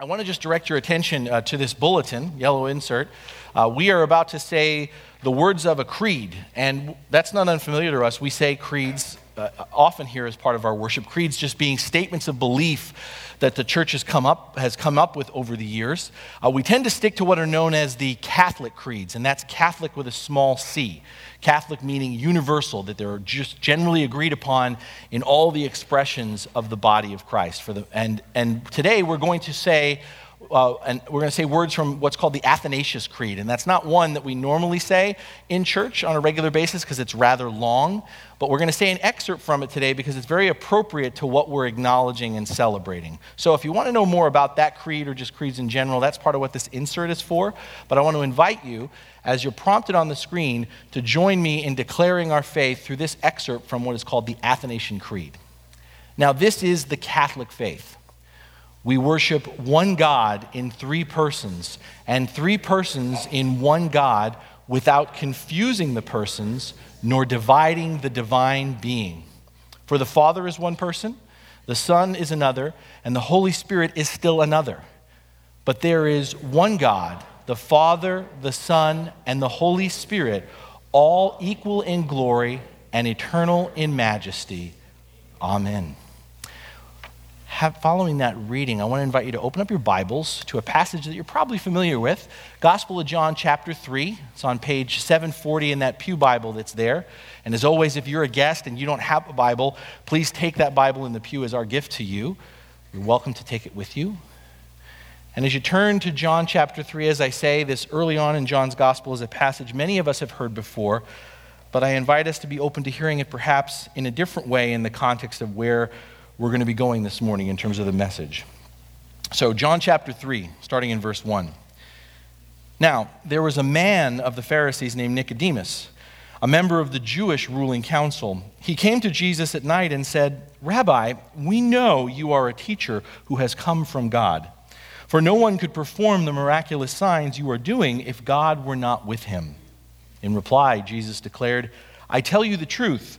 I want to just direct your attention uh, to this bulletin, yellow insert. Uh, we are about to say the words of a creed, and that's not unfamiliar to us. We say creeds uh, often here as part of our worship. Creeds just being statements of belief that the church has come up, has come up with over the years. Uh, we tend to stick to what are known as the Catholic creeds, and that's Catholic with a small c. Catholic meaning universal, that they're just generally agreed upon in all the expressions of the body of Christ. For the, and, and today we're going to say, uh, and we're going to say words from what's called the Athanasius Creed. And that's not one that we normally say in church on a regular basis because it's rather long. But we're going to say an excerpt from it today because it's very appropriate to what we're acknowledging and celebrating. So if you want to know more about that creed or just creeds in general, that's part of what this insert is for. But I want to invite you, as you're prompted on the screen, to join me in declaring our faith through this excerpt from what is called the Athanasian Creed. Now, this is the Catholic faith. We worship one God in three persons, and three persons in one God without confusing the persons nor dividing the divine being. For the Father is one person, the Son is another, and the Holy Spirit is still another. But there is one God, the Father, the Son, and the Holy Spirit, all equal in glory and eternal in majesty. Amen have, following that reading, I want to invite you to open up your Bibles to a passage that you're probably familiar with Gospel of John, chapter 3. It's on page 740 in that Pew Bible that's there. And as always, if you're a guest and you don't have a Bible, please take that Bible in the pew as our gift to you. You're welcome to take it with you. And as you turn to John chapter 3, as I say, this early on in John's Gospel is a passage many of us have heard before, but I invite us to be open to hearing it perhaps in a different way in the context of where we're going to be going this morning in terms of the message. So, John chapter 3, starting in verse 1. Now, there was a man of the Pharisees named Nicodemus, a member of the Jewish ruling council. He came to Jesus at night and said, Rabbi, we know you are a teacher who has come from God. For no one could perform the miraculous signs you are doing if God were not with him. In reply, Jesus declared, I tell you the truth.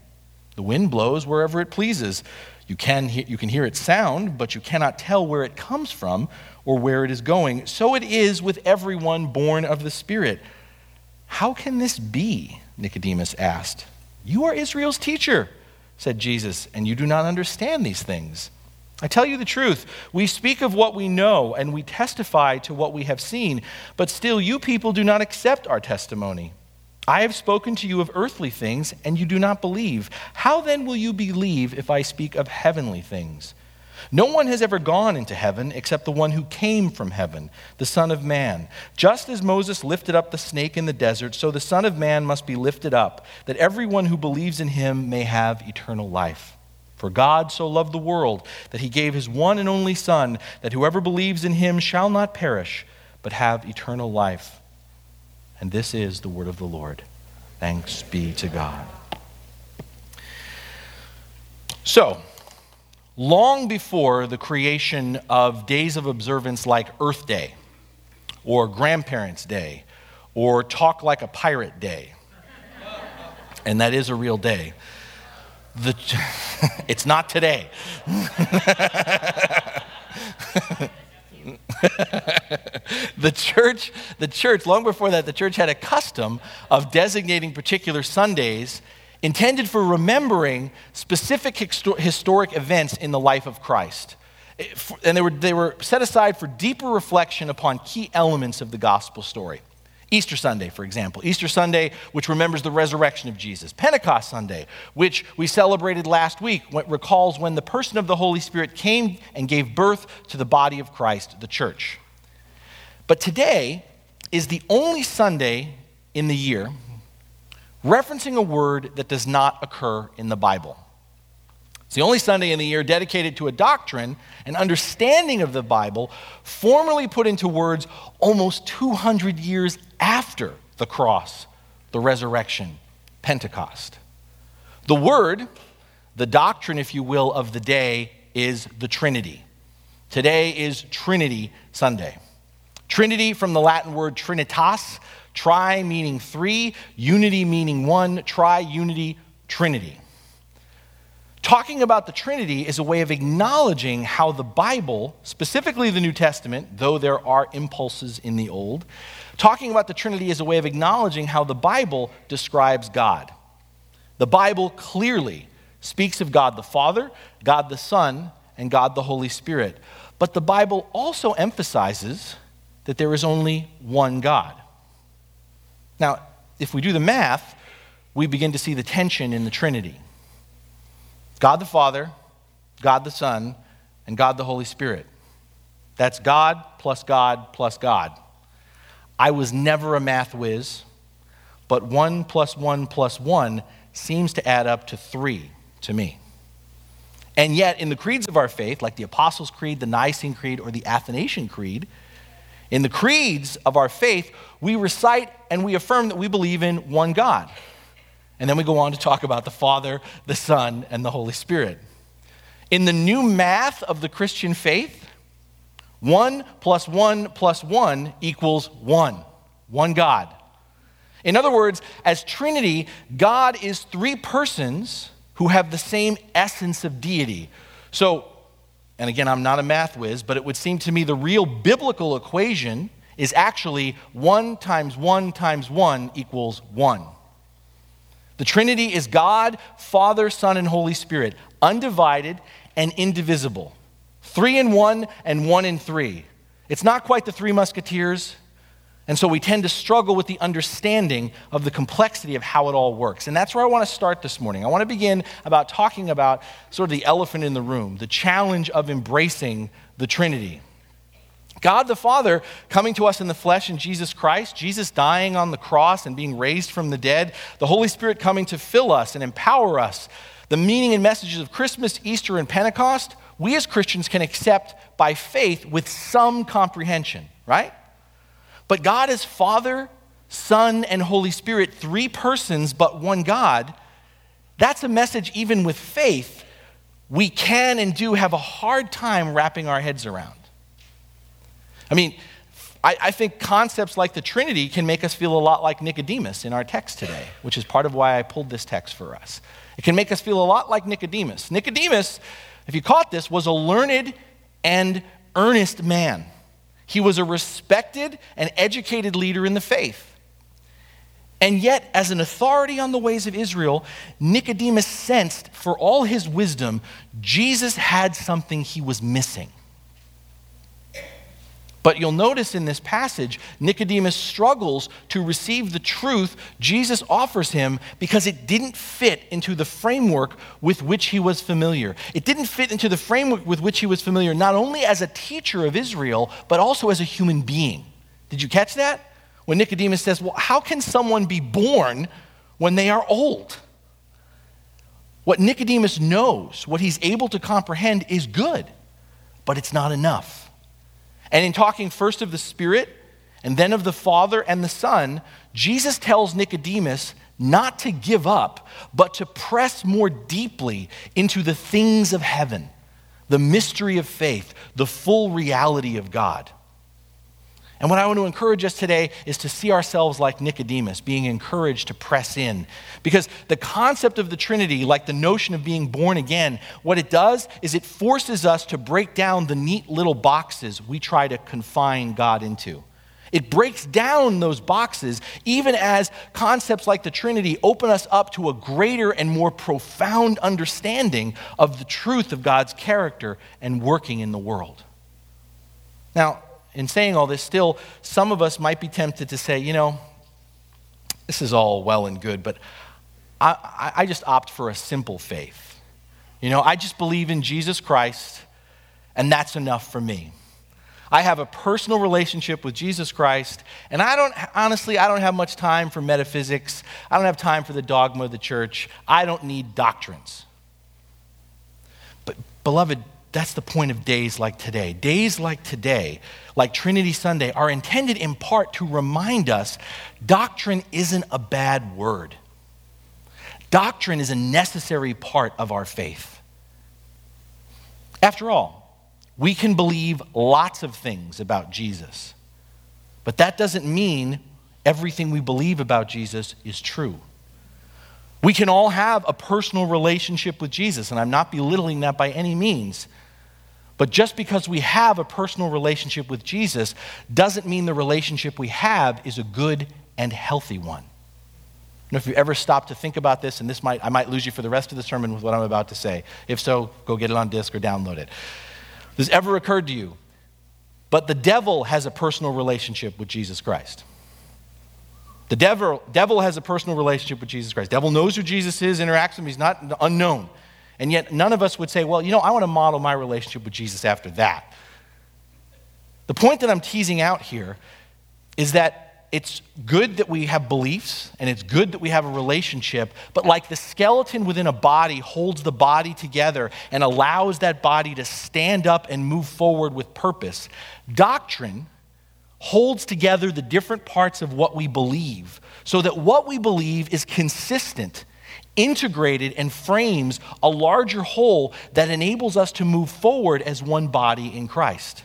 The wind blows wherever it pleases. You can, you can hear its sound, but you cannot tell where it comes from or where it is going. So it is with everyone born of the Spirit. How can this be? Nicodemus asked. You are Israel's teacher, said Jesus, and you do not understand these things. I tell you the truth. We speak of what we know and we testify to what we have seen, but still you people do not accept our testimony. I have spoken to you of earthly things, and you do not believe. How then will you believe if I speak of heavenly things? No one has ever gone into heaven except the one who came from heaven, the Son of Man. Just as Moses lifted up the snake in the desert, so the Son of Man must be lifted up, that everyone who believes in him may have eternal life. For God so loved the world that he gave his one and only Son, that whoever believes in him shall not perish, but have eternal life. And this is the word of the Lord. Thanks be to God. So, long before the creation of days of observance like Earth Day, or Grandparents' Day, or Talk Like a Pirate Day, and that is a real day, the, it's not today. the church, the church, long before that, the church had a custom of designating particular Sundays intended for remembering specific historic events in the life of Christ. And they were, they were set aside for deeper reflection upon key elements of the gospel story. Easter Sunday, for example. Easter Sunday, which remembers the resurrection of Jesus. Pentecost Sunday, which we celebrated last week, recalls when the person of the Holy Spirit came and gave birth to the body of Christ, the church. But today is the only Sunday in the year referencing a word that does not occur in the Bible It's the only Sunday in the year dedicated to a doctrine and understanding of the Bible formally put into words almost 200 years after the cross, the resurrection, Pentecost. The word, the doctrine, if you will, of the day is the Trinity. Today is Trinity Sunday. Trinity from the Latin word trinitas, tri meaning three, unity meaning one, tri unity, Trinity. Talking about the Trinity is a way of acknowledging how the Bible, specifically the New Testament, though there are impulses in the Old, talking about the Trinity is a way of acknowledging how the Bible describes God. The Bible clearly speaks of God the Father, God the Son, and God the Holy Spirit. But the Bible also emphasizes that there is only one God. Now, if we do the math, we begin to see the tension in the Trinity. God the Father, God the Son, and God the Holy Spirit. That's God plus God plus God. I was never a math whiz, but one plus one plus one seems to add up to three to me. And yet, in the creeds of our faith, like the Apostles' Creed, the Nicene Creed, or the Athanasian Creed, in the creeds of our faith, we recite and we affirm that we believe in one God. And then we go on to talk about the Father, the Son, and the Holy Spirit. In the new math of the Christian faith, 1 plus 1 plus 1 equals 1. One God. In other words, as Trinity, God is three persons who have the same essence of deity. So, and again, I'm not a math whiz, but it would seem to me the real biblical equation is actually 1 times 1 times 1 equals 1. The Trinity is God, Father, Son, and Holy Spirit, undivided and indivisible. Three in one and one in three. It's not quite the three musketeers, and so we tend to struggle with the understanding of the complexity of how it all works. And that's where I want to start this morning. I want to begin about talking about sort of the elephant in the room, the challenge of embracing the Trinity. God the Father coming to us in the flesh in Jesus Christ, Jesus dying on the cross and being raised from the dead, the Holy Spirit coming to fill us and empower us. The meaning and messages of Christmas, Easter, and Pentecost, we as Christians can accept by faith with some comprehension, right? But God is Father, Son, and Holy Spirit, three persons, but one God. That's a message, even with faith, we can and do have a hard time wrapping our heads around. I mean, I, I, think concepts like the Trinity can make us feel a lot like Nicodemus in our text today, which is part of why I pulled this text for us. It can make us feel a lot like Nicodemus. Nicodemus, if you caught this, was a learned and earnest man. He was a respected and educated leader in the faith. And yet, as an authority on the ways of Israel, Nicodemus sensed, for all his wisdom, Jesus had something he was missing. But you'll notice in this passage, Nicodemus struggles to receive the truth Jesus offers him because it didn't fit into the framework with which he was familiar. It didn't fit into the framework with which he was familiar, not only as a teacher of Israel, but also as a human being. Did you catch that? When Nicodemus says, Well, how can someone be born when they are old? What Nicodemus knows, what he's able to comprehend, is good, but it's not enough. And in talking first of the Spirit and then of the Father and the Son, Jesus tells Nicodemus not to give up, but to press more deeply into the things of heaven, the mystery of faith, the full reality of God. And what I want to encourage us today is to see ourselves like Nicodemus, being encouraged to press in. Because the concept of the Trinity, like the notion of being born again, what it does is it forces us to break down the neat little boxes we try to confine God into. It breaks down those boxes, even as concepts like the Trinity open us up to a greater and more profound understanding of the truth of God's character and working in the world. Now, in saying all this, still, some of us might be tempted to say, you know, this is all well and good, but I, I just opt for a simple faith. You know, I just believe in Jesus Christ, and that's enough for me. I have a personal relationship with Jesus Christ, and I don't, honestly, I don't have much time for metaphysics. I don't have time for the dogma of the church. I don't need doctrines. But, beloved, that's the point of days like today. Days like today, like Trinity Sunday, are intended in part to remind us doctrine isn't a bad word. Doctrine is a necessary part of our faith. After all, we can believe lots of things about Jesus, but that doesn't mean everything we believe about Jesus is true. We can all have a personal relationship with Jesus, and I'm not belittling that by any means. But just because we have a personal relationship with Jesus doesn't mean the relationship we have is a good and healthy one. know if you ever stopped to think about this, and this might, I might lose you for the rest of the sermon with what I'm about to say. If so, go get it on disc or download it. This ever occurred to you? But the devil has a personal relationship with Jesus Christ. The devil, devil has a personal relationship with Jesus Christ. Devil knows who Jesus is, interacts with him, he's not unknown. And yet none of us would say, well, you know, I want to model my relationship with Jesus after that. The point that I'm teasing out here is that it's good that we have beliefs and it's good that we have a relationship, but like the skeleton within a body holds the body together and allows that body to stand up and move forward with purpose, doctrine holds together the different parts of what we believe so that what we believe is consistent, integrated, and frames a larger whole that enables us to move forward as one body in Christ.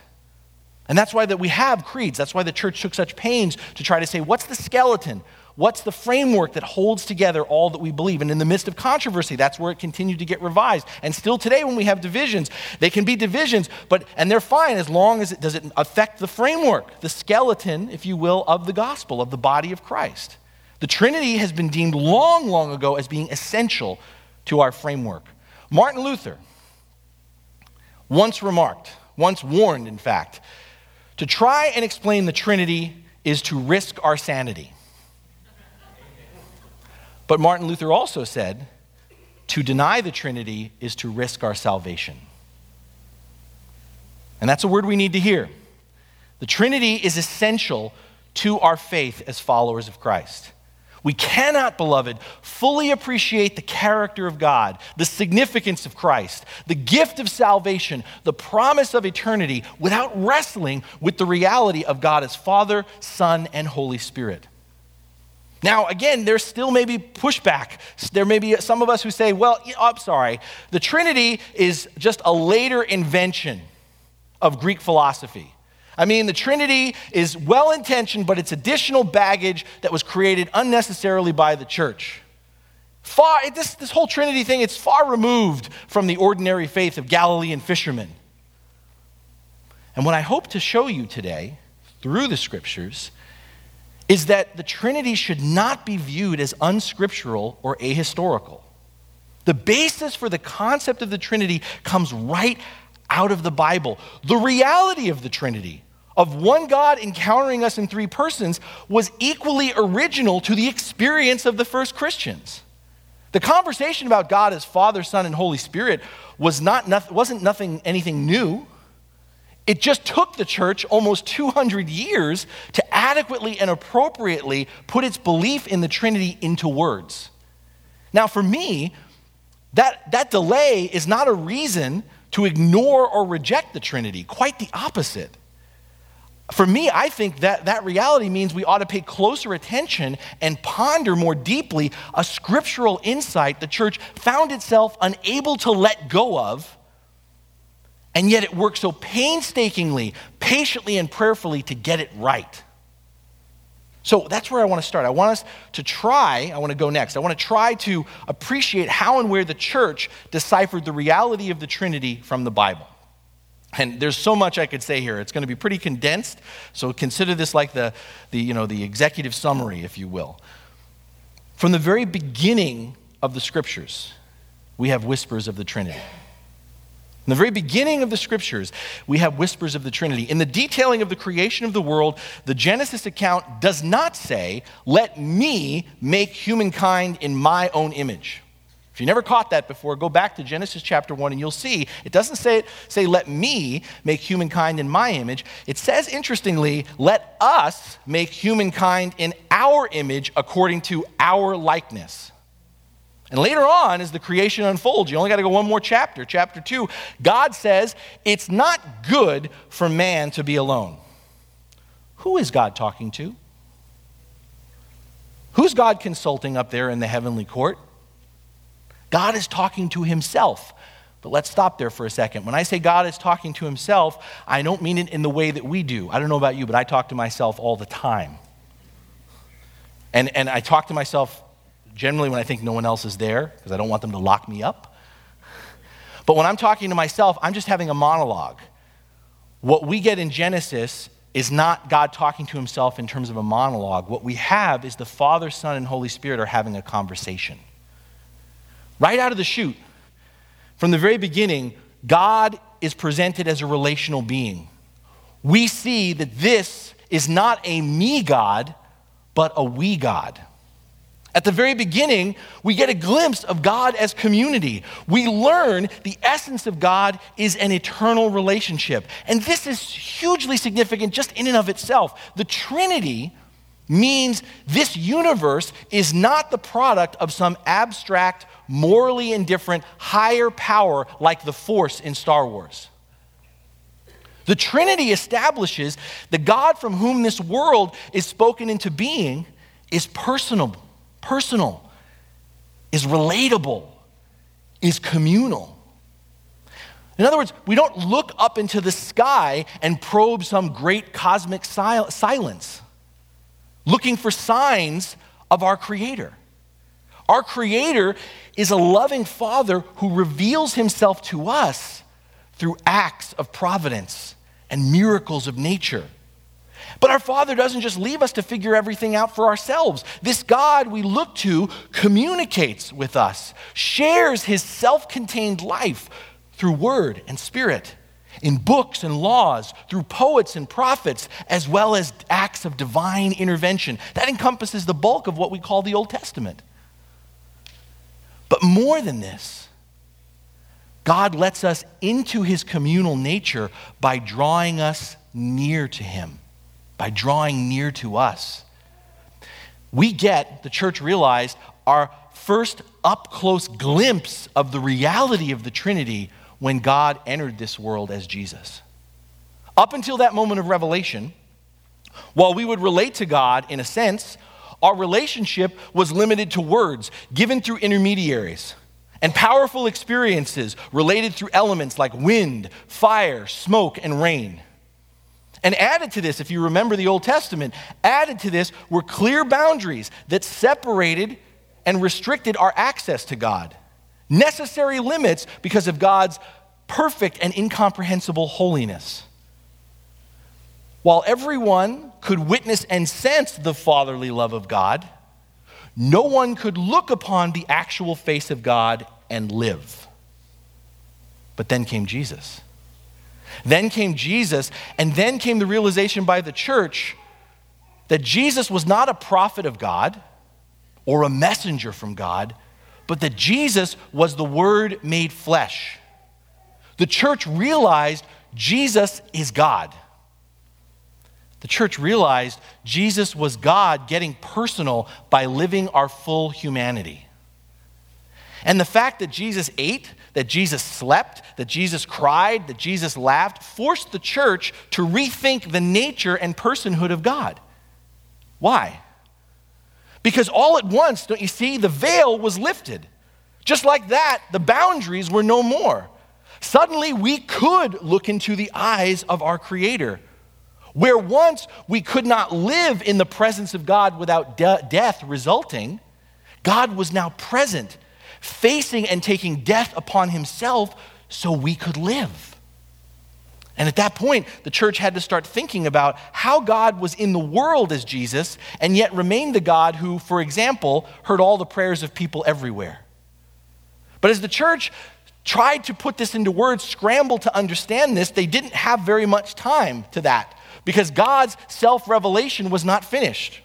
And that's why that we have creeds. That's why the church took such pains to try to say, what's the skeleton? What's the framework that holds together all that we believe? And in the midst of controversy, that's where it continued to get revised. And still today, when we have divisions, they can be divisions, but and they're fine as long as it does it affect the framework, the skeleton, if you will, of the gospel, of the body of Christ. The Trinity has been deemed long, long ago as being essential to our framework. Martin Luther once remarked, once warned, in fact, to try and explain the Trinity is to risk our sanity. But Martin Luther also said to deny the Trinity is to risk our salvation. And that's a word we need to hear. The Trinity is essential to our faith as followers of Christ. We cannot, beloved, fully appreciate the character of God, the significance of Christ, the gift of salvation, the promise of eternity without wrestling with the reality of God as Father, Son, and Holy Spirit. Now, again, there still may be pushback. There may be some of us who say, well, oh, I'm sorry, the Trinity is just a later invention of Greek philosophy. I mean, the Trinity is well intentioned, but it's additional baggage that was created unnecessarily by the church. Far, this, this whole Trinity thing, it's far removed from the ordinary faith of Galilean fishermen. And what I hope to show you today through the scriptures is that the Trinity should not be viewed as unscriptural or ahistorical. The basis for the concept of the Trinity comes right out of the Bible. The reality of the Trinity, of one God encountering us in three persons, was equally original to the experience of the first Christians. The conversation about God as Father, Son, and Holy Spirit was not, wasn't nothing, anything new. It just took the church almost 200 years to adequately and appropriately put its belief in the Trinity into words. Now, for me, that, that delay is not a reason to ignore or reject the Trinity, quite the opposite. For me, I think that that reality means we ought to pay closer attention and ponder more deeply a scriptural insight the church found itself unable to let go of and yet it worked so painstakingly, patiently, and prayerfully to get it right. So that's where I want to start. I want us to try, I want to go next. I want to try to appreciate how and where the church deciphered the reality of the Trinity from the Bible. And there's so much I could say here. It's going to be pretty condensed, so consider this like the, the, you know, the executive summary, if you will. From the very beginning of the scriptures, we have whispers of the Trinity. In the very beginning of the scriptures, we have whispers of the Trinity. In the detailing of the creation of the world, the Genesis account does not say, Let me make humankind in my own image. If you never caught that before, go back to Genesis chapter 1 and you'll see it doesn't say, say, Let me make humankind in my image. It says, interestingly, Let us make humankind in our image according to our likeness. And later on, as the creation unfolds, you only got to go one more chapter, chapter 2, God says it's not good for man to be alone. Who is God talking to? Who's God consulting up there in the heavenly court? God is talking to himself. But let's stop there for a second. When I say God is talking to himself, I don't mean it in the way that we do. I don't know about you, but I talk to myself all the time. And, and I talk to myself generally when I think no one else is there because I don't want them to lock me up. But when I'm talking to myself, I'm just having a monologue. What we get in Genesis is not God talking to himself in terms of a monologue. What we have is the Father, Son, and Holy Spirit are having a conversation. Right out of the chute, from the very beginning, God is presented as a relational being. We see that this is not a me God, but a we God. At the very beginning, we get a glimpse of God as community. We learn the essence of God is an eternal relationship. And this is hugely significant just in and of itself. The Trinity means this universe is not the product of some abstract, morally indifferent, higher power like the Force in Star Wars. The Trinity establishes the God from whom this world is spoken into being is personal personal, is relatable, is communal. In other words, we don't look up into the sky and probe some great cosmic sil- silence, looking for signs of our Creator. Our Creator is a loving Father who reveals Himself to us through acts of providence and miracles of nature. But our Father doesn't just leave us to figure everything out for ourselves. This God we look to communicates with us, shares his self contained life through word and spirit, in books and laws, through poets and prophets, as well as acts of divine intervention. That encompasses the bulk of what we call the Old Testament. But more than this, God lets us into his communal nature by drawing us near to him by drawing near to us. We get, the church realized, our first up close glimpse of the reality of the Trinity when God entered this world as Jesus. Up until that moment of revelation, while we would relate to God in a sense, our relationship was limited to words given through intermediaries and powerful experiences related through elements like wind, fire, smoke, and rain. And added to this, if you remember the Old Testament, added to this were clear boundaries that separated and restricted our access to God. Necessary limits because of God's perfect and incomprehensible holiness. While everyone could witness and sense the fatherly love of God, no one could look upon the actual face of God and live. But then came Jesus. Then came Jesus, and then came the realization by the church that Jesus was not a prophet of God or a messenger from God, but that Jesus was the Word made flesh. The church realized Jesus is God. The church realized Jesus was God getting personal by living our full humanity. And the fact that Jesus ate that Jesus slept, that Jesus cried, that Jesus laughed, forced the church to rethink the nature and personhood of God. Why? Because all at once, don't you see, the veil was lifted. Just like that, the boundaries were no more. Suddenly, we could look into the eyes of our Creator. Where once we could not live in the presence of God without de- death resulting, God was now present facing and taking death upon himself so we could live. And at that point, the church had to start thinking about how God was in the world as Jesus and yet remained the God who, for example, heard all the prayers of people everywhere. But as the church tried to put this into words, scrambled to understand this, they didn't have very much time to that because God's self revelation was not finished.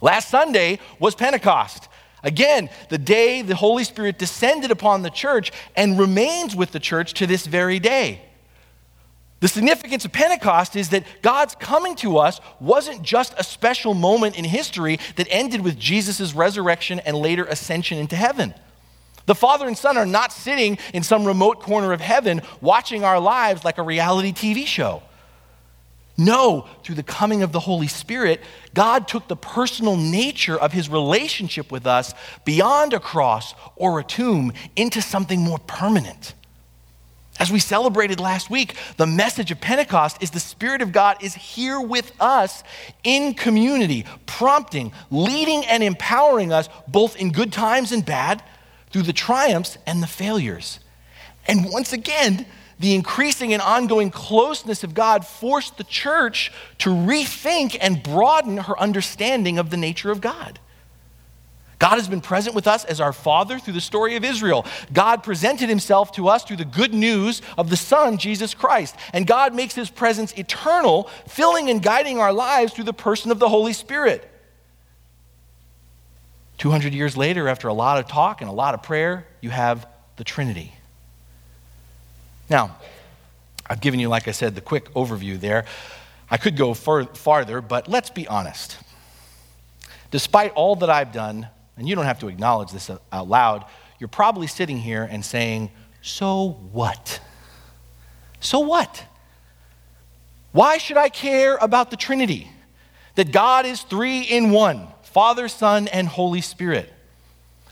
Last Sunday was Pentecost. Again, the day the Holy Spirit descended upon the church and remains with the church to this very day. The significance of Pentecost is that God's coming to us wasn't just a special moment in history that ended with Jesus' resurrection and later ascension into heaven. The Father and Son are not sitting in some remote corner of heaven watching our lives like a reality TV show. No, through the coming of the Holy Spirit, God took the personal nature of his relationship with us beyond a cross or a tomb into something more permanent. As we celebrated last week, the message of Pentecost is the Spirit of God is here with us in community, prompting, leading, and empowering us both in good times and bad, through the triumphs and the failures. And once again, the increasing and ongoing closeness of God forced the church to rethink and broaden her understanding of the nature of God. God has been present with us as our Father through the story of Israel. God presented himself to us through the good news of the Son, Jesus Christ. And God makes his presence eternal, filling and guiding our lives through the person of the Holy Spirit. 200 years later, after a lot of talk and a lot of prayer, you have the Trinity. Now, I've given you, like I said, the quick overview there. I could go far, farther, but let's be honest. Despite all that I've done, and you don't have to acknowledge this out loud, you're probably sitting here and saying, So what? So what? Why should I care about the Trinity? That God is three in one Father, Son, and Holy Spirit.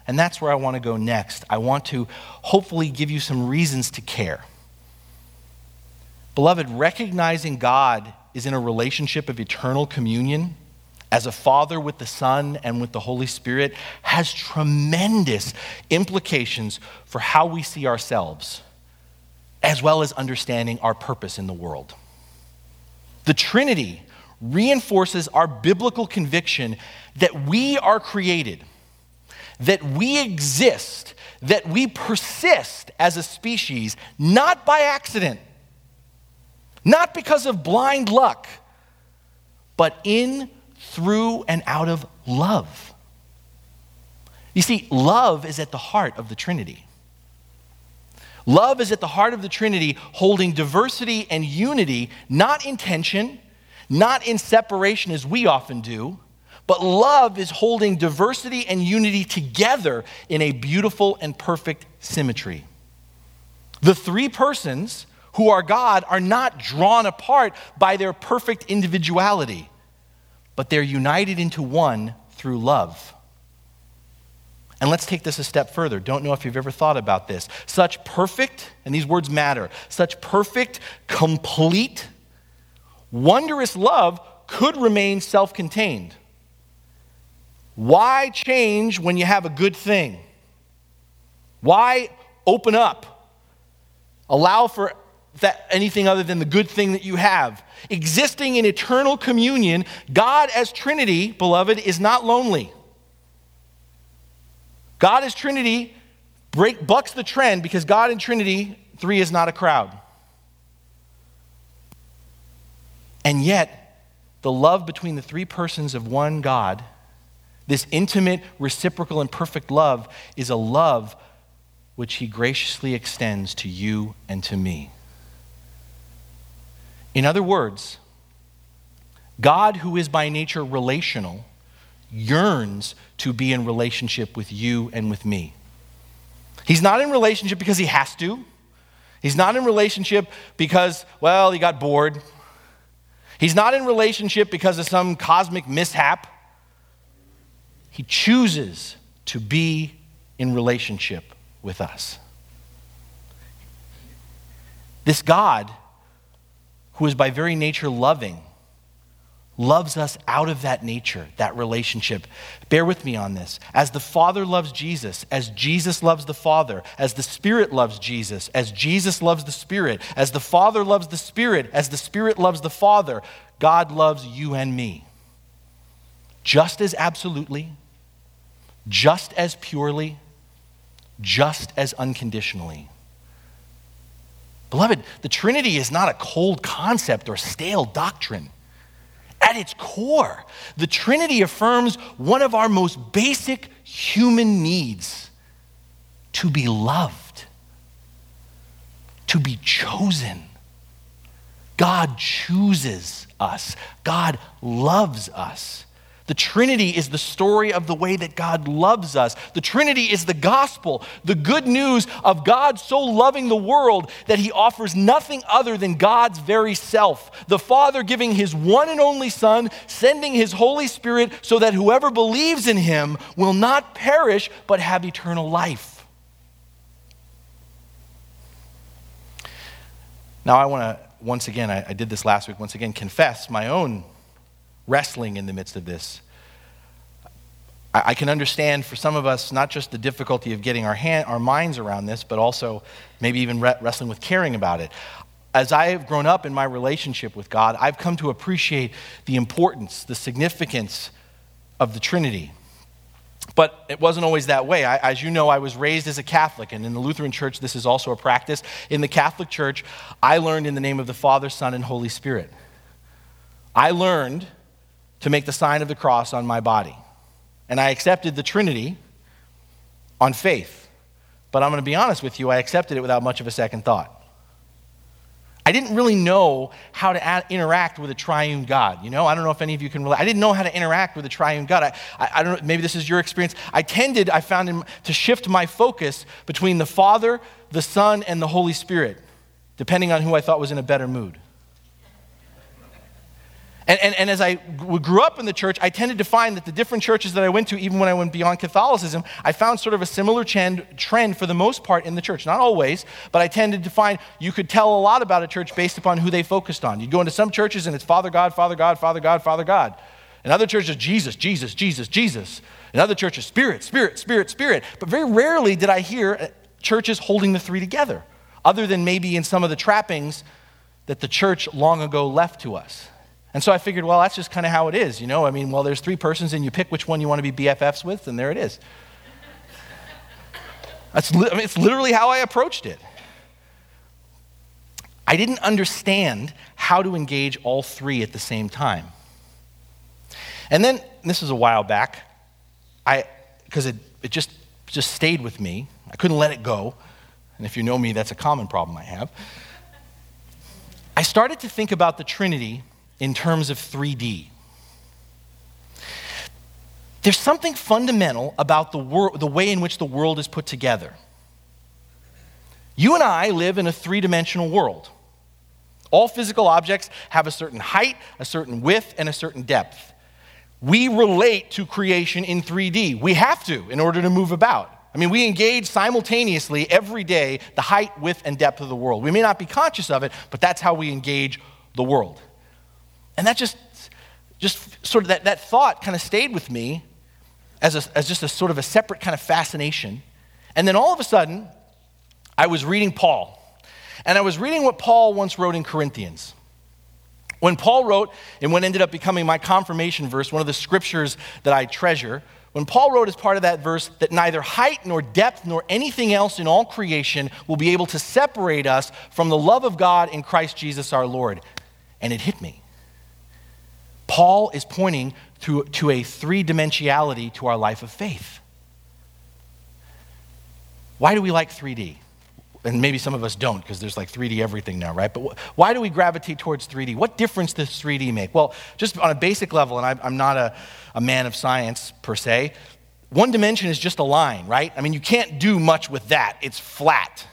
And that's where I want to go next. I want to hopefully give you some reasons to care. Beloved, recognizing God is in a relationship of eternal communion as a father with the Son and with the Holy Spirit has tremendous implications for how we see ourselves, as well as understanding our purpose in the world. The Trinity reinforces our biblical conviction that we are created, that we exist, that we persist as a species, not by accident not because of blind luck, but in, through, and out of love. You see, love is at the heart of the Trinity. Love is at the heart of the Trinity, holding diversity and unity, not in tension, not in separation as we often do, but love is holding diversity and unity together in a beautiful and perfect symmetry. The three persons who are God are not drawn apart by their perfect individuality, but they're united into one through love. And let's take this a step further. Don't know if you've ever thought about this. Such perfect, and these words matter, such perfect, complete, wondrous love could remain self contained. Why change when you have a good thing? Why open up? Allow for that anything other than the good thing that you have. Existing in eternal communion, God as Trinity, beloved, is not lonely. God as Trinity break, bucks the trend because God in Trinity, three is not a crowd. And yet, the love between the three persons of one God, this intimate, reciprocal, and perfect love, is a love which He graciously extends to you and to me. In other words, God, who is by nature relational, yearns to be in relationship with you and with me. He's not in relationship because he has to. He's not in relationship because, well, he got bored. He's not in relationship because of some cosmic mishap. He chooses to be in relationship with us. This God who is by very nature loving, loves us out of that nature, that relationship. Bear with me on this. As the Father loves Jesus, as Jesus loves the Father, as the Spirit loves Jesus, as Jesus loves the Spirit, as the Father loves the Spirit, as the Spirit loves the Father, God loves you and me. Just as absolutely, just as purely, just as unconditionally. Beloved, the Trinity is not a cold concept or stale doctrine. At its core, the Trinity affirms one of our most basic human needs to be loved, to be chosen, God chooses us, God loves us. The Trinity is the story of the way that God loves us. The Trinity is the gospel, the good news of God so loving the world that he offers nothing other than God's very self. The Father giving his one and only Son, sending his Holy Spirit so that whoever believes in him will not perish but have eternal life. Now, I want to, once again, I, I did this last week, once again, confess my own wrestling in the midst of this. I, can understand for some of us not just the difficulty of getting our, hand, our minds around this, but also maybe even re- wrestling with caring about it. As I have grown up in my relationship with God, I've come to appreciate the importance, the significance of the Trinity. But it wasn't always that way. I, as you know, I was raised as a Catholic, and in the Lutheran Church, this is also a practice. In the Catholic Church, I learned in the name of the Father, Son, and Holy Spirit. I learned to make the sign of the cross on my body. And I accepted the Trinity on faith. But I'm going to be honest with you, I accepted it without much of a second thought. I didn't really know how to interact with a triune God. You know, I don't know if any of you can relate. I didn't know how to interact with a triune God. I, I, I don't know, maybe this is your experience. I tended, I found, in, to shift my focus between the Father, the Son, and the Holy Spirit, depending on who I thought was in a better mood. And, and, and, as I grew up in the church, I tended to find that the different churches that I went to, even when I went beyond Catholicism, I found sort of a similar trend, trend for the most part in the church. Not always, but I tended to find you could tell a lot about a church based upon who they focused on. You'd go into some churches and it's Father God, Father God, Father God, Father God. In other churches, Jesus, Jesus, Jesus, Jesus. In other churches, Spirit, Spirit, Spirit, Spirit. But very rarely did I hear uh, churches holding the three together, other than maybe in some of the trappings that the church long ago left to us. And so I figured, well, that's just kind of how it is, you know? I mean, well, there's three persons and you pick which one you want to be BFFs with, and there it is. That's li- I mean, it's literally how I approached it. I didn't understand how to engage all three at the same time. And then, this was a while back, I, because it, it just, just stayed with me. I couldn't let it go. And if you know me, that's a common problem I have. I started to think about the Trinity in terms of 3D. There's something fundamental about the, wor- the way in which the world is put together. You and I live in a three dimensional world. All physical objects have a certain height, a certain width, and a certain depth. We relate to creation in 3D. We have to in order to move about. I mean, we engage simultaneously every day the height, width, and depth of the world. We may not be conscious of it, but that's how we engage the world. And that just, just sort of that, that thought kind of stayed with me as, a, as just a sort of a separate kind of fascination. And then all of a sudden, I was reading Paul. And I was reading what Paul once wrote in Corinthians. When Paul wrote, and what ended up becoming my confirmation verse, one of the scriptures that I treasure, when Paul wrote as part of that verse that neither height nor depth nor anything else in all creation will be able to separate us from the love of God in Christ Jesus our Lord. And it hit me. Paul is pointing to, to a three dimensionality to our life of faith. Why do we like 3D? And maybe some of us don't because there's like 3D everything now, right? But wh- why do we gravitate towards 3D? What difference does 3D make? Well, just on a basic level, and I, I'm not a, a man of science per se, one dimension is just a line, right? I mean, you can't do much with that, it's flat.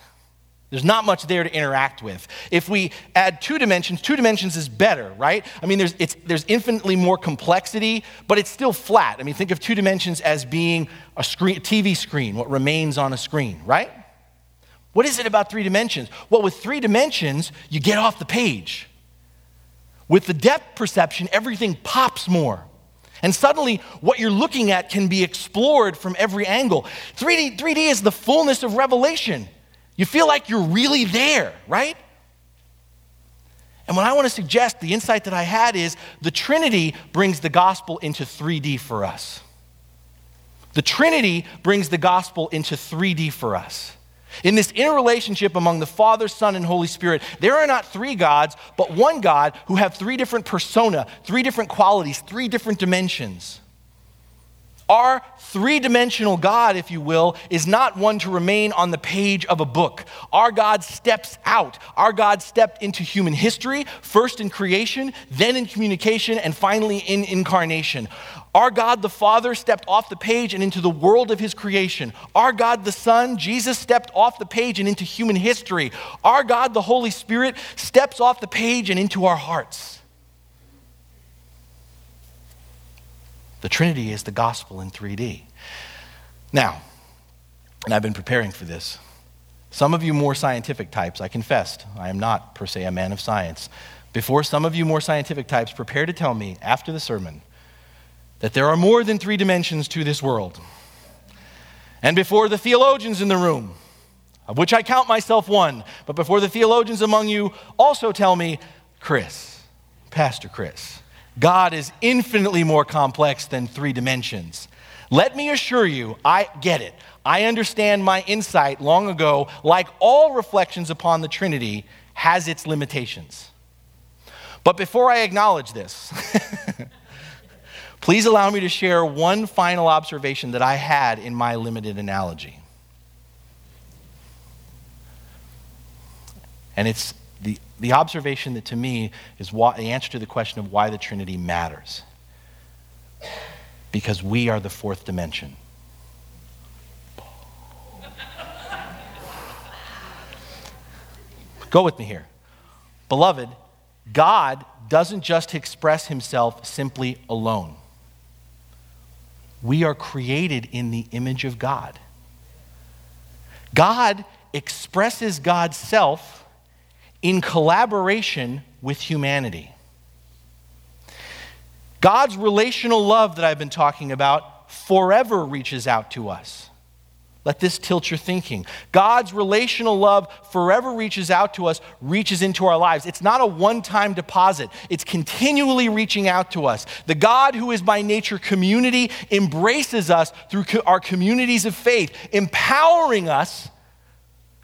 There's not much there to interact with. If we add two dimensions, two dimensions is better, right? I mean, there's, there's infinitely more complexity, but it's still flat. I mean, think of two dimensions as being a, screen, a TV screen, what remains on a screen, right? What is it about three dimensions? Well, with three dimensions, you get off the page. With the depth perception, everything pops more. And suddenly, what you're looking at can be explored from every angle. 3D, 3D is the fullness of revelation. You feel like you're really there, right? And what I want to suggest, the insight that I had is the Trinity brings the gospel into 3D for us. The Trinity brings the gospel into 3D for us. In this interrelationship among the Father, Son, and Holy Spirit, there are not three gods, but one God who have three different persona, three different qualities, three different dimensions Our three dimensional God, if you will, is not one to remain on the page of a book. Our God steps out. Our God stepped into human history, first in creation, then in communication, and finally in incarnation. Our God the Father stepped off the page and into the world of his creation. Our God the Son, Jesus, stepped off the page and into human history. Our God the Holy Spirit steps off the page and into our hearts. The Trinity is the gospel in 3D. Now, and I've been preparing for this. Some of you more scientific types, I confessed, I am not per se a man of science. Before some of you more scientific types prepare to tell me after the sermon that there are more than three dimensions to this world. And before the theologians in the room, of which I count myself one, but before the theologians among you also tell me, Chris, Pastor Chris, God is infinitely more complex than three dimensions. Let me assure you, I get it. I understand my insight long ago, like all reflections upon the Trinity, has its limitations. But before I acknowledge this, Please allow me to share one final observation that I had in my limited analogy. And it's the, observation that to me is why, the answer to the question of why the Trinity matters. Because we are the fourth dimension. Go with me here. Beloved, God doesn't just express himself simply alone we are created in the image of God. God expresses God's self in collaboration with humanity. God's relational love that I've been talking about forever reaches out to us. Let this tilt your thinking. God's relational love forever reaches out to us, reaches into our lives. It's not a one time deposit, it's continually reaching out to us. The God who is by nature community embraces us through our communities of faith, empowering us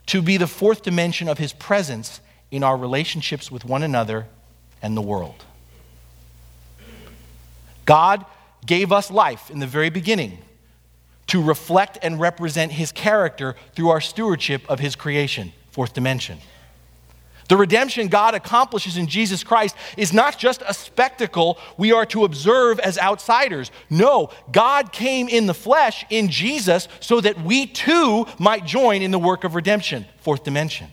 to be the fourth dimension of his presence in our relationships with one another and the world. God gave us life in the very beginning to reflect and represent his character through our stewardship of his creation. Fourth dimension. The redemption God accomplishes in Jesus Christ is not just a spectacle we are to observe as outsiders. No, God came in the flesh in Jesus so that we too might join in the work of redemption. Fourth dimension.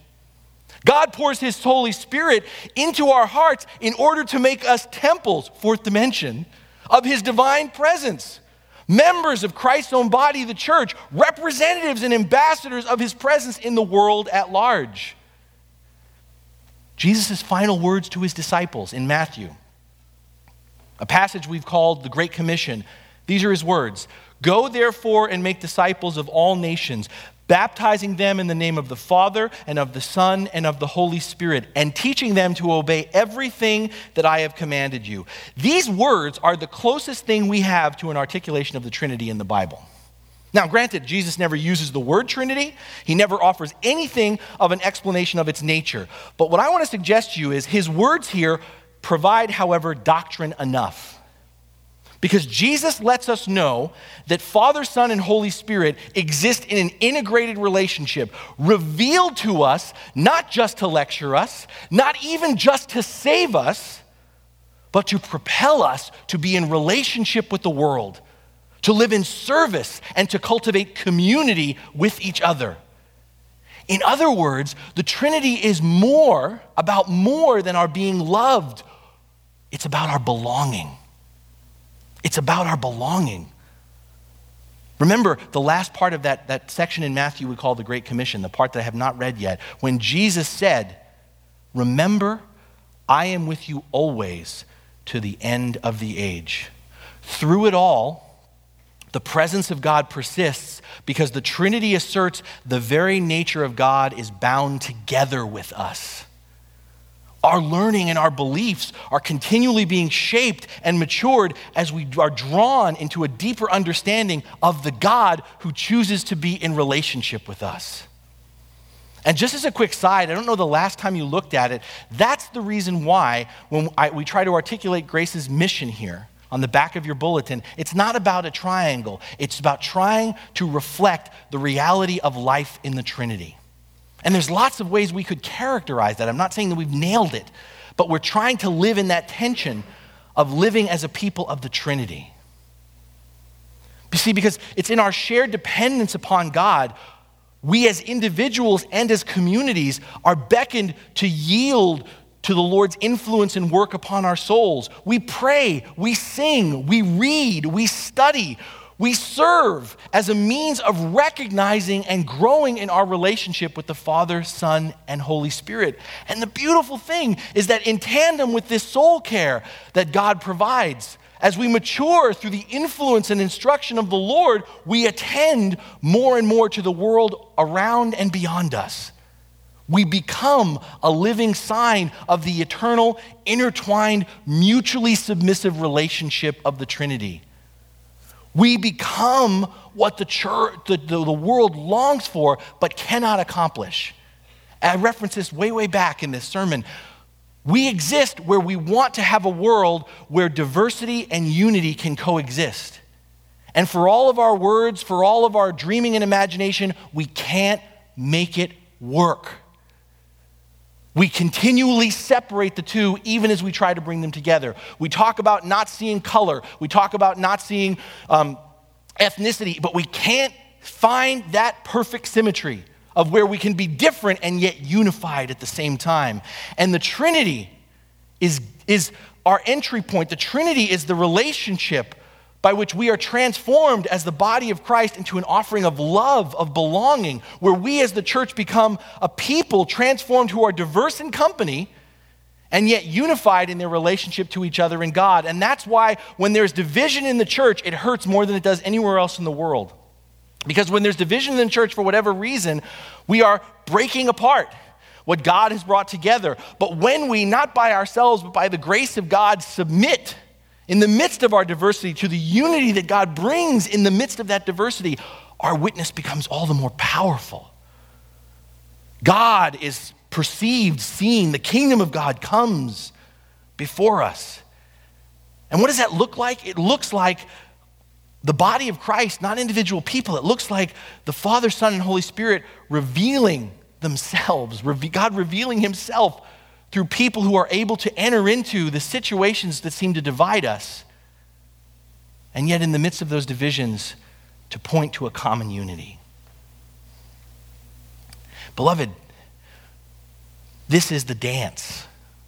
God pours His Holy Spirit into our hearts in order to make us temples, fourth dimension, of His divine presence members of Christ's own body, the church, representatives and ambassadors of his presence in the world at large. Jesus' final words to his disciples in Matthew, a passage we've called the Great Commission. These are his words Go therefore and make disciples of all nations, baptizing them in the name of the Father and of the Son and of the Holy Spirit, and teaching them to obey everything that I have commanded you. These words are the closest thing we have to an articulation of the Trinity in the Bible. Now, granted, Jesus never uses the word Trinity. He never offers anything of an explanation of its nature. But what I want to suggest to you is his words here provide, however, doctrine enough. Because Jesus lets us know that Father, Son, and Holy Spirit exist in an integrated relationship, revealed to us not just to lecture us, not even just to save us, but to propel us to be in relationship with the world, to live in service, and to cultivate community with each other. In other words, the Trinity is more about more than our being loved, it's about our belonging. It's about our belonging. Remember the last part of that, that section in Matthew we call the Great Commission, the part that I have not read yet, when Jesus said, Remember, I am with you always to the end of the age. Through it all, the presence of God persists because the Trinity asserts the very nature of God is bound together with us our learning and our beliefs are continually being shaped and matured as we are drawn into a deeper understanding of the God who chooses to be in relationship with us. And just as a quick side, I don't know the last time you looked at it, that's the reason why when I, we try to articulate Grace's mission here, on the back of your bulletin, it's not about a triangle. It's about trying to reflect the reality of life in the Trinity. And there's lots of ways we could characterize that. I'm not saying that we've nailed it, but we're trying to live in that tension of living as a people of the Trinity. You see, because it's in our shared dependence upon God, we as individuals and as communities are beckoned to yield to the Lord's influence and work upon our souls. We pray, we sing, we read, we study, we serve as a means of recognizing and growing in our relationship with the Father, Son, and Holy Spirit. And the beautiful thing is that in tandem with this soul care that God provides, as we mature through the influence and instruction of the Lord, we attend more and more to the world around and beyond us. We become a living sign of the eternal, intertwined, mutually submissive relationship of the Trinity. We become what the, church, the, the, the world longs for but cannot accomplish. I referenced this way, way back in this sermon. We exist where we want to have a world where diversity and unity can coexist. And for all of our words, for all of our dreaming and imagination, we can't make it work. We continually separate the two even as we try to bring them together. We talk about not seeing color, we talk about not seeing um, ethnicity, but we can't find that perfect symmetry of where we can be different and yet unified at the same time. And the Trinity is, is our entry point. The Trinity is the relationship by which we are transformed as the body of Christ into an offering of love, of belonging, where we as the church become a people transformed who are diverse in company and yet unified in their relationship to each other and God. And that's why when there's division in the church, it hurts more than it does anywhere else in the world. Because when there's division in the church for whatever reason, we are breaking apart what God has brought together. But when we, not by ourselves, but by the grace of God, submit in the midst of our diversity, to the unity that God brings in the midst of that diversity, our witness becomes all the more powerful. God is perceived, seen. The kingdom of God comes before us. And what does that look like? It looks like the body of Christ, not individual people. It looks like the Father, Son, and Holy Spirit revealing themselves, God revealing Himself through people who are able to enter into the situations that seem to divide us, and yet in the midst of those divisions, to point to a common unity. Beloved, this is the dance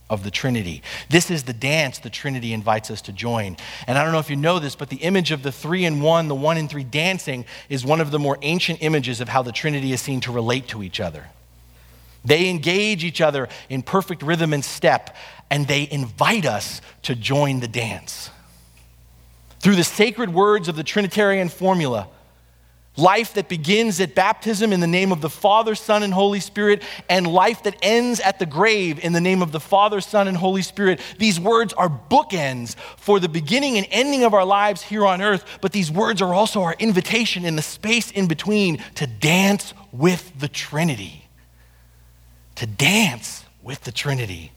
of the Trinity. This is the dance the Trinity invites us to join. And I don't know if you know this, but the image of the three in one, the one in three dancing, is one of the more ancient images of how the Trinity is seen to relate to each other. They engage each other in perfect rhythm and step, and they invite us to join the dance. Through the sacred words of the Trinitarian formula, life that begins at baptism in the name of the Father, Son, and Holy Spirit, and life that ends at the grave in the name of the Father, Son, and Holy Spirit. These words are bookends for the beginning and ending of our lives here on earth, but these words are also our invitation in the space in between to dance with the Trinity to dance with the Trinity.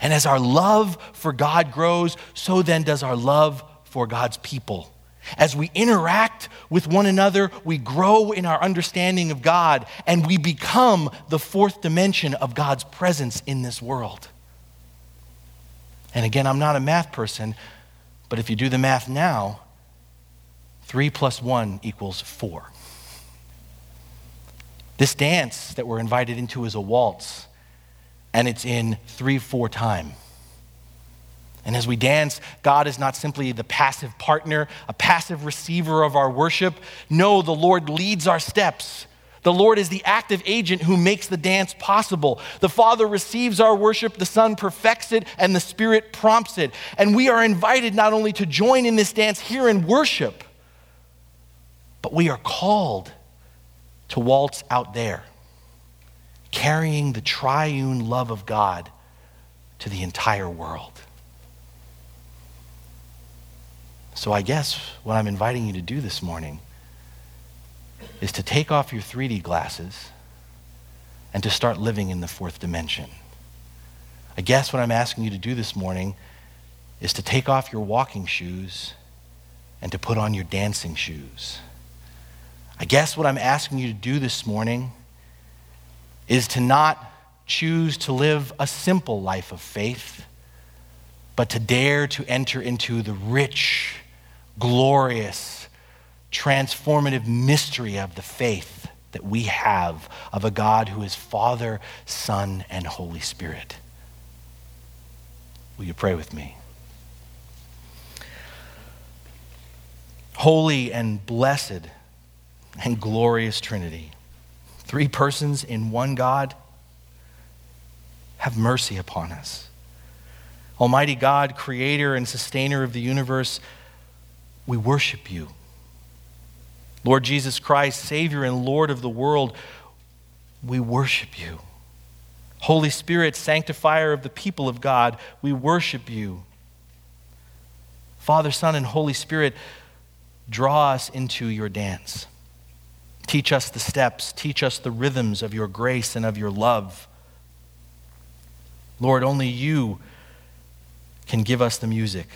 And as our love for God grows, so then does our love for God's people. As we interact with one another, we grow in our understanding of God and we become the fourth dimension of God's presence in this world. And again, I'm not a math person, but if you do the math now, 3 plus 1 equals 4. This dance that we're invited into is a waltz, and it's in 3 4 time. And as we dance, God is not simply the passive partner, a passive receiver of our worship. No, the Lord leads our steps. The Lord is the active agent who makes the dance possible. The Father receives our worship, the Son perfects it, and the Spirit prompts it. And we are invited not only to join in this dance here in worship, but we are called to waltz out there, carrying the triune love of God to the entire world. So, I guess what I'm inviting you to do this morning is to take off your 3D glasses and to start living in the fourth dimension. I guess what I'm asking you to do this morning is to take off your walking shoes and to put on your dancing shoes. I guess what I'm asking you to do this morning is to not choose to live a simple life of faith, but to dare to enter into the rich, glorious, transformative mystery of the faith that we have of a God who is Father, Son, and Holy Spirit. Will you pray with me? Holy and blessed and glorious Trinity, three persons in one God, have mercy upon us. Almighty God, creator and sustainer of the universe, we worship you. Lord Jesus Christ, Savior and Lord of the world, we worship you. Holy Spirit, sanctifier of the people of God, we worship you. Father, Son, and Holy Spirit, draw us into your dance. Teach us the steps, teach us the rhythms of your grace and of your love. Lord, only you can give us the music.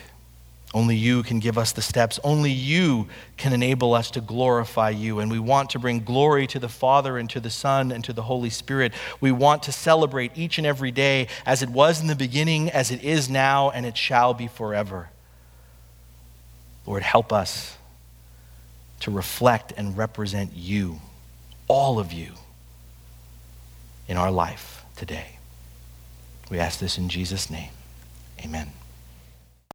Only you can give us the steps. Only you can enable us to glorify you. And we want to bring glory to the Father and to the Son and to the Holy Spirit. We want to celebrate each and every day as it was in the beginning, as it is now, and it shall be forever. Lord, help us to reflect and represent you, all of you, in our life today. We ask this in Jesus' name. Amen.